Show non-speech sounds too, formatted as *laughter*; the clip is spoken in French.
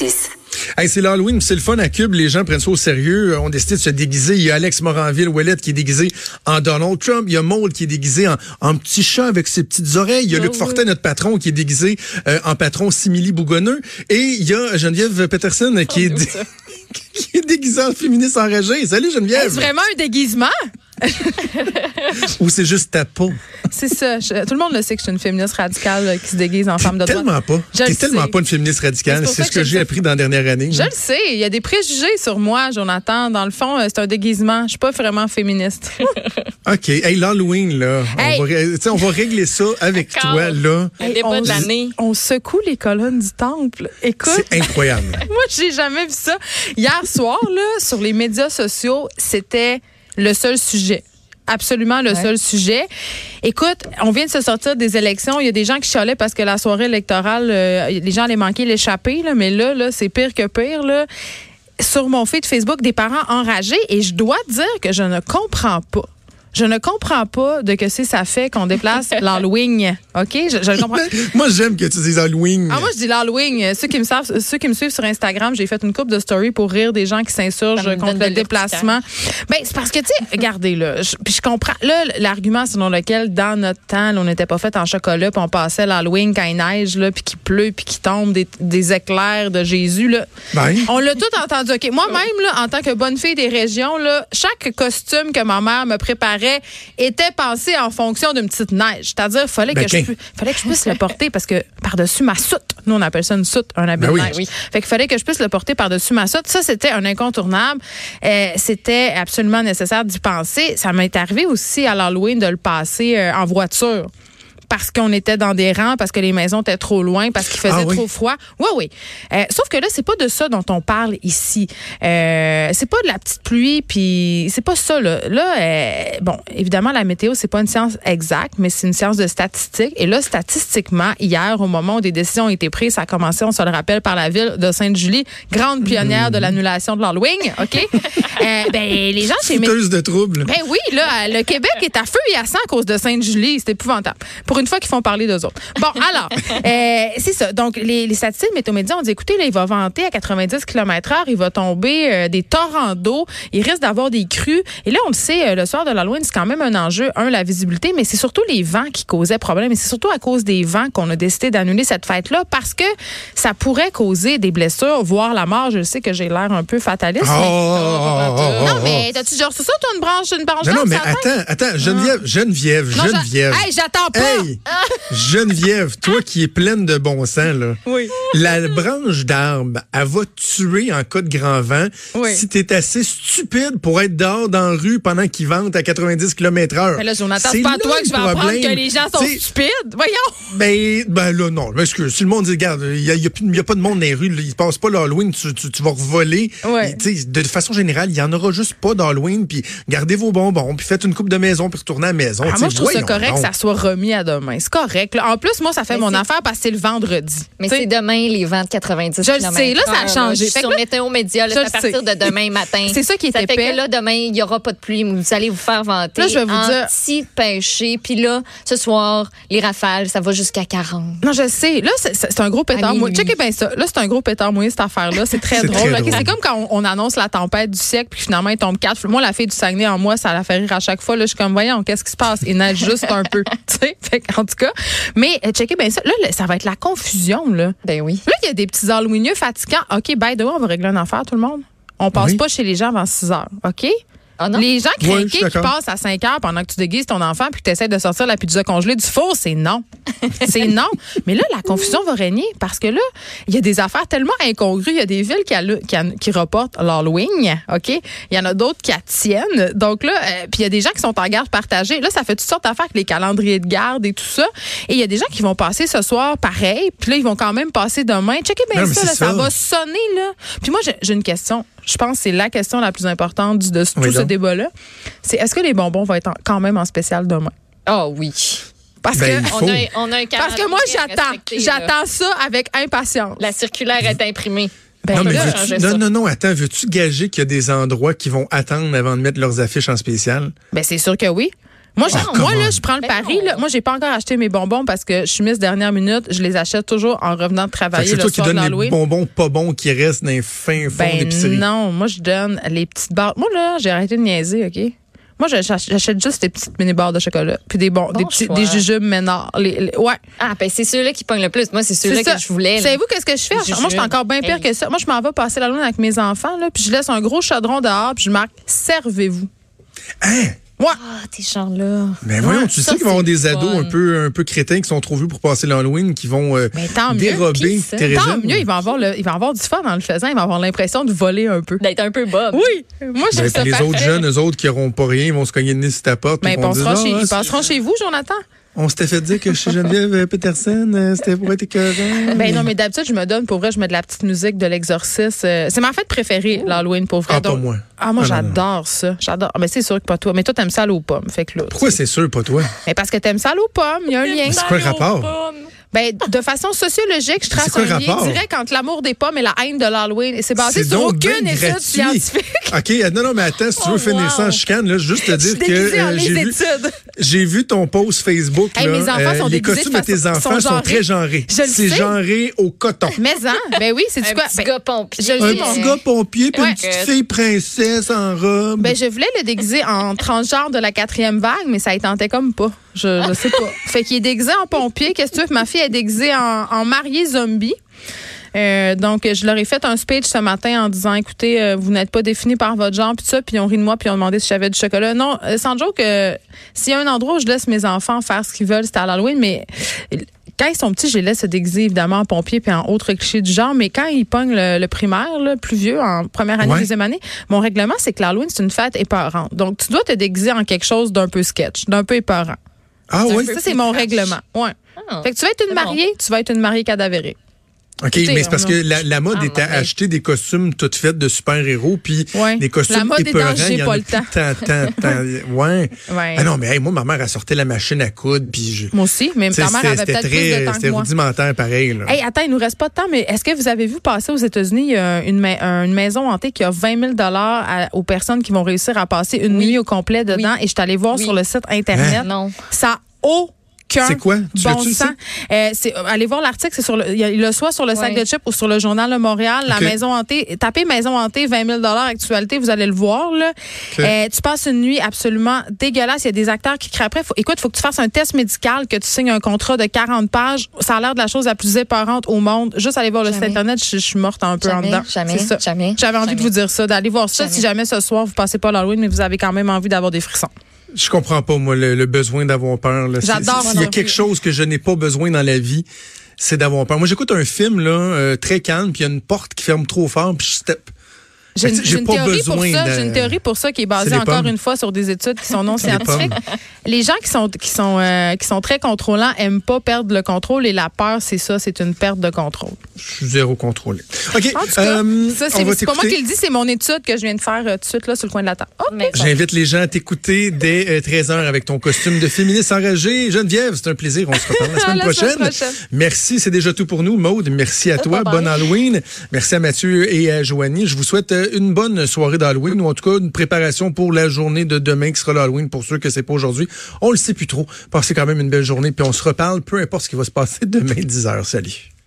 1061 Hey, c'est l'Halloween, c'est le fun à Cube. Les gens prennent ça au sérieux. On décide de se déguiser. Il y a Alex Moranville, Ouellette qui est déguisé en Donald Trump. Il y a Maud qui est déguisé en, en petit chat avec ses petites oreilles. Il y a Oh Luc oui. Fortin, notre patron, qui est déguisé euh, en patron simili bougonneux. Et il y a Geneviève Peterson qui est, dé- *laughs* qui est déguisée en féministe enragée. Salut Geneviève. Est-ce vraiment un déguisement? *laughs* Ou c'est juste ta peau? C'est ça. Je- tout le monde le sait que je suis une féministe radicale euh, qui se déguise en femme de droite. Tellement pas. Je T'es le tellement sais. pas une féministe radicale. C'est ce que j'ai appris dans la dernière année. Je le sais. Il y a des préjugés sur moi, Jonathan. Dans le fond, euh, c'est un déguisement. Je suis pas vraiment féministe. *laughs* OK. Hey, l'Halloween, là. Hey. On, va, on régler ça avec toi, là. On, de l'année. on secoue les colonnes du temple. Écoute, C'est incroyable. *laughs* moi, j'ai jamais vu ça. Hier soir, là, sur les médias sociaux, c'était le seul sujet. Absolument le seul sujet. Écoute, on vient de se sortir des élections. Il y a des gens qui chialaient parce que la soirée électorale, euh, les gens allaient manquer l'échappée. là. Mais là, là c'est pire que pire. Là. Sur mon feed Facebook, des parents enragés. Et je dois dire que je ne comprends pas. Je ne comprends pas de que c'est ça fait qu'on déplace *laughs* l'Halloween. OK? Je, je le comprends. *laughs* Moi, j'aime que tu dises Halloween. Ah, moi, je dis l'Halloween. Ceux qui me savent, ceux qui me suivent sur Instagram, j'ai fait une coupe de story pour rire des gens qui s'insurgent contre le déplacement. Ben, c'est parce que, tu sais, regardez, là, je, puis je comprends, là, l'argument selon lequel, dans notre temps, là, on n'était pas fait en chocolat, puis on passait l'Halloween quand il neige, là, puis qu'il pleut, puis qu'il tombe des, des éclairs de Jésus, là. Ben. On l'a tout entendu. OK. Moi-même, là, en tant que bonne fille des régions, là, chaque costume que ma mère me préparait était pensé en fonction d'une petite neige. C'est-à-dire, fallait Ben, que je, fallait que je puisse le porter parce que par-dessus ma soute, nous on appelle ça une soute, un habit Ben de neige. Oui. Fait qu'il fallait que je puisse le porter par-dessus ma soute. Ça, c'était un incontournable. Euh, c'était absolument nécessaire d'y penser. Ça m'est arrivé aussi à l'Halloween de le passer euh, en voiture. Parce qu'on était dans des rangs, parce que les maisons étaient trop loin, parce qu'il faisait Ah oui? trop froid. Oui, oui. Euh, sauf que là, c'est pas de ça dont on parle ici. Euh, c'est pas de la petite pluie, puis c'est pas ça. Là, là euh, bon, évidemment, la météo, c'est pas une science exacte, mais c'est une science de statistiques. Et là, statistiquement, hier, au moment où des décisions ont été prises, ça a commencé, on se le rappelle, par la ville de Sainte-Julie, grande pionnière de l'annulation de l'Halloween, OK? *laughs* Ben, les gens chez Fouteuse de troubles. ben oui, là, le Québec est à feu et à sang à cause de Sainte-Julie. C'est épouvantable. Pour une fois qu'ils font parler d'eux autres. Bon, *laughs* alors, euh, c'est ça. Donc, les, les statistiques météo-médias ont dit, écoutez, là, il va vanter à 90 km heure, il va tomber euh, des torrents d'eau, il risque d'avoir des crues. Et là, on le sait, euh, le soir de l'Halloween, c'est quand même un enjeu. Un, la visibilité, mais c'est surtout les vents qui causaient problème. Et c'est surtout à cause des vents qu'on a décidé d'annuler cette fête-là parce que ça pourrait causer des blessures, voire la mort. Je sais que j'ai l'air un peu fataliste. Oh, mais- oh, oh, oh, non, oh. mais t'as-tu genre c'est ça, toi, une branche, une branche Non, non, mais attends, attends, Geneviève, Geneviève, Non, Geneviève. Hey, j'attends pas. Hey, Geneviève, toi qui es pleine de bon sens, là. Oui. La branche d'arbre, elle va te tuer en cas de grand vent Oui. si t'es assez stupide pour être dehors dans la rue pendant qu'il vente à 90 km heure. Mais là, Jonathan, C'est pas toi que je vais apprendre que les gens sont T'sais, stupides. Voyons. Ben, ben là, non. Parce que si le monde dit, regarde, il n'y a, pas de monde dans les rues, là, il passe pas l'Halloween, tu, tu, tu vas voler. Ouais. Et, tu sais, De façon générale, il y en aura juste pas d'Halloween, puis gardez vos bonbons, puis faites une coupe de maison, puis retournez à la maison. Ah, moi, je trouve ça correct que ça soit remis à demain. C'est correct. là. En plus, moi, ça fait Mais mon c'est- affaire parce que c'est le vendredi. Mais T'sais, c'est demain les vents de 90 Je le sais, là, ça a heure, changé. Je suis Fait que sur là- Météo Média, là, Je c'est à le partir sais. de demain matin. *laughs* C'est ça qui est Ça fait épais. que là, demain, il n'y aura pas de pluie. Vous allez vous faire vanter. Là, je vais vous dire- Anti-pêcher. Puis là, ce soir, les rafales, ça va jusqu'à 40. Non, je sais. Là, c'est- c'est c'est un gros pétard À mouillé. minuit. Checkez bien ça. Là, c'est un gros pétard mouillé, cette affaire-là. C'est très *laughs* C'est drôle. très OK, drôle. C'est comme quand on, on annonce la tempête du siècle, puis finalement, il tombe quatre. Moi, la fille du Saguenay en moi, ça la fait rire à chaque fois. Là, je suis comme, voyons, qu'est-ce qui se passe? Il neige juste un peu. *laughs* Tu sais, Fait *laughs* en tout cas. Mais, euh, checkez bien ça. Là, là, ça va être la confusion, là. Ben oui. Là, il y a des petits Halloweenieux fatigants. OK, by the way, on va régler une affaire, tout le monde. On passe Oui. pas chez les gens avant 6 heures. OK? Ah non? Les gens craqués qui passent à 5 heures pendant que tu déguises ton enfant puis que tu essaies de sortir la pizza congelée du four, c'est non. *laughs* c'est non. Mais là, la confusion va régner parce que là, il y a des affaires tellement incongrues. Il y a des villes qui, qui, qui reportent l'Halloween, OK? Il y en a d'autres qui tiennent. Donc là, euh, puis il y a des gens qui sont en garde partagée. Là, ça fait toutes sortes d'affaires avec les calendriers de garde et tout ça. Et il y a des gens qui vont passer ce soir pareil, puis là, ils vont quand même passer demain. Checkez bien Non, ça, là, ça ça. va sonner, là. Puis moi, j'ai j'ai une question. Je pense que c'est la question la plus importante du- de tout Oui, ce débat-là. C'est est-ce que les bonbons vont être en- quand même en spécial demain? Ah oui. Parce Ben, que. On a, on a un Parce que moi, j'attends. J'attends ça avec impatience. La circulaire est imprimée. Ben non, mais là, veux-tu- non, non, non, attends, veux-tu gager qu'il y a des endroits qui vont attendre avant de mettre leurs affiches en spécial? ben c'est sûr que oui. Moi, Oh, come là, je prends le Ben pari. Là. Moi, j'ai pas encore acheté mes bonbons parce que je suis mise dernière minute. Je les achète toujours en revenant de travailler c'est le toi qui soir donnes les bonbons pas bons qui restent dans les fins fonds Ben d'épicerie. non, moi, je donne les petites barres. Moi, là, j'ai arrêté de niaiser, OK? Moi, j'achète juste des petites mini-barres de chocolat. Puis des, bons, Bon des, petits, choix. des jujubes ménards. Les, les- ouais. Ah, ben c'est ceux-là qui pognent le plus. Moi, c'est ceux-là que je voulais. Savez-vous qu'est-ce que je fais? Moi, je suis encore bien pire Hey. que ça. Moi, je m'en vais passer la lune avec mes enfants, là, puis je laisse un gros chaudron dehors, puis je marque « Servez-vous Hein? ». Ouais. Ah, tes gens-là. Mais voyons, tu ça, sais qu'il va y avoir des ados un peu, un peu crétins qui sont trop vus pour passer l'Halloween, qui vont euh, Mais tant mieux. dérober ça? tes Tant mieux, il va avoir le, il va avoir du fun en le faisant. Il va avoir l'impression de voler un peu. D'être un peu bob. Oui. Moi, je Ben, ça puis les autres jeunes, eux autres qui n'auront pas rien, ils vont se cogner le nez sur ta porte. Mais puis ils vont dire, passeront, chez, Ah, ils c'est- passeront chez vous, Jonathan? On s'était fait dire que chez Geneviève Peterson, euh, c'était pour être écœurant. Ben non, mais d'habitude, je me donne, pour vrai, je mets de la petite musique de l'exorcisme. Euh, C'est ma fête préférée, l'Halloween, pour vrai. Ah, pas moi. Ah, moi, Ah, j'adore ça. J'adore. Ah, Mais c'est sûr que pas toi. Mais toi, t'aimes ça à l'eau pomme. Fait que là. Pourquoi c'est sûr, pas toi? Mais parce que t'aimes ça à l'eau pomme. Il y a un lien. C'est quoi le rapport? Ben, de façon sociologique, je trace C'est quoi un le lien rapport? direct entre l'amour des pommes et la haine de l'Halloween. Et c'est basé sur donc aucune étude gratuit. scientifique. *laughs* OK, non, non, mais attends, si tu veux Oh, finir ça en wow. chicane, là, juste te Je dire suis que euh, j'ai vu. J'ai vu ton post Facebook. Hey, là, mes enfants sont les costumes de de tes enfants sont sont très genrés. C'est genré au coton. *laughs* Mais en, ben oui, c'est du Un quoi? petit Ben, gars pompier. je le Un petit gars pompier puis Ouais. une petite fille princesse en robe. Ben, je voulais le déguiser en *laughs* transgenre de la quatrième vague, mais ça y tentait comme pas. Je, je sais pas. Fait qu'il est déguisé en pompier. Qu'est-ce que tu veux? Ma fille est déguisée en, en mariée zombie. Euh, donc, je leur ai fait un speech ce matin en disant, écoutez, euh, vous n'êtes pas défini par votre genre, puis ça, puis ils ont ri de moi, puis ils ont demandé si j'avais du chocolat. Non, euh, sans joke, euh, s'il y a un endroit où je laisse mes enfants faire ce qu'ils veulent, c'est à l'Halloween, mais quand ils sont petits, je les laisse se déguiser évidemment en pompier puis en autres clichés du genre, mais quand ils pognent le, le primaire, là, plus vieux, en première année, Ouais. deuxième année, mon règlement, c'est que l'Halloween, c'est une fête épeurante. Donc, tu dois te déguiser en quelque chose d'un peu sketch, d'un peu épeurant. ah oui? Ça, c'est mon règlement. Ouais. Ah. Fait que tu vas être une bon. mariée, tu vas être une mariée cadavérique. OK, Écoutez, mais c'est parce que a- la, la mode Ah, est à non, mais- acheter des costumes toutes faites de super-héros, puis Ouais. des costumes La mode est épeurants. dans j'ai il y en pas a le temps. Tant, tant, tant. Ouais. Ouais. Ah non, mais hey, moi, ma mère, elle sortait la machine à coudre, puis je... Moi aussi, mais ta mère avait peut-être plus de temps C'était rudimentaire pareil. Là. Hey, attends, il nous reste pas de temps, mais est-ce que vous avez vu passer aux États-Unis y a une, ma- une maison hantée qui a 20 000 à- aux personnes qui vont réussir à passer une Oui. nuit au complet dedans? Et je suis allée voir Oui. sur le site Internet. Non. Ça a aucun C'est quoi? Tu bon sens. Euh, c'est- euh, allez voir l'article, c'est sur le, il y a- il le soit sur le sac de chips ou sur le journal de Montréal. La maison hantée, tapez maison hantée 20 000 actualité, vous allez le voir. Là. Euh, tu passes une nuit absolument dégueulasse. Il y a des acteurs qui crient après. Faut, écoute, faut que tu fasses un test médical, que tu signes un contrat de 40 pages. Ça a l'air de la chose la plus épeurante au monde. Juste aller voir le site internet, je, je suis morte un peu Jamais, en dedans. jamais, jamais, J'avais envie de vous dire ça, d'aller voir ça. Jamais. Si jamais ce soir vous passez pas l'Halloween, mais vous avez quand même envie d'avoir des frissons. Je comprends pas, moi, le, le besoin d'avoir peur. J'adore, S'il y a quelque chose que je n'ai pas besoin dans la vie, c'est d'avoir peur. Moi, j'écoute un film là, euh, très calme, puis il y a une porte qui ferme trop fort, puis je step. J'ai une, J'ai j'ai une pas théorie pour ça. de- J'ai une théorie pour ça qui est basée encore pommes. une fois sur des études qui sont *laughs* non les scientifiques. Les gens qui sont qui sont euh, qui sont très contrôlants aiment pas perdre le contrôle et la peur c'est ça, c'est une perte de contrôle. Je suis zéro contrôlé. OK. En tout cas, euh, ça on c'est va c'est pas moi qui le dis, c'est mon étude que je viens de faire euh, tout de suite là sur le coin de la table. J'invite les gens à t'écouter dès euh, 13h avec ton costume de féministe enragé. Geneviève, c'est un plaisir. On se reparle la semaine *laughs* la semaine prochaine. prochaine. Merci, c'est déjà tout pour nous. Maude, merci à toi. Bonne Halloween. Merci à Mathieu et à Joanie. Je vous souhaite euh, une bonne soirée d'Halloween ou en tout cas une préparation pour la journée de demain qui sera l'Halloween pour ceux que c'est pas aujourd'hui. On le sait plus trop. Passez quand même une belle journée puis on se reparle peu importe ce qui va se passer *laughs* demain 10h. Salut.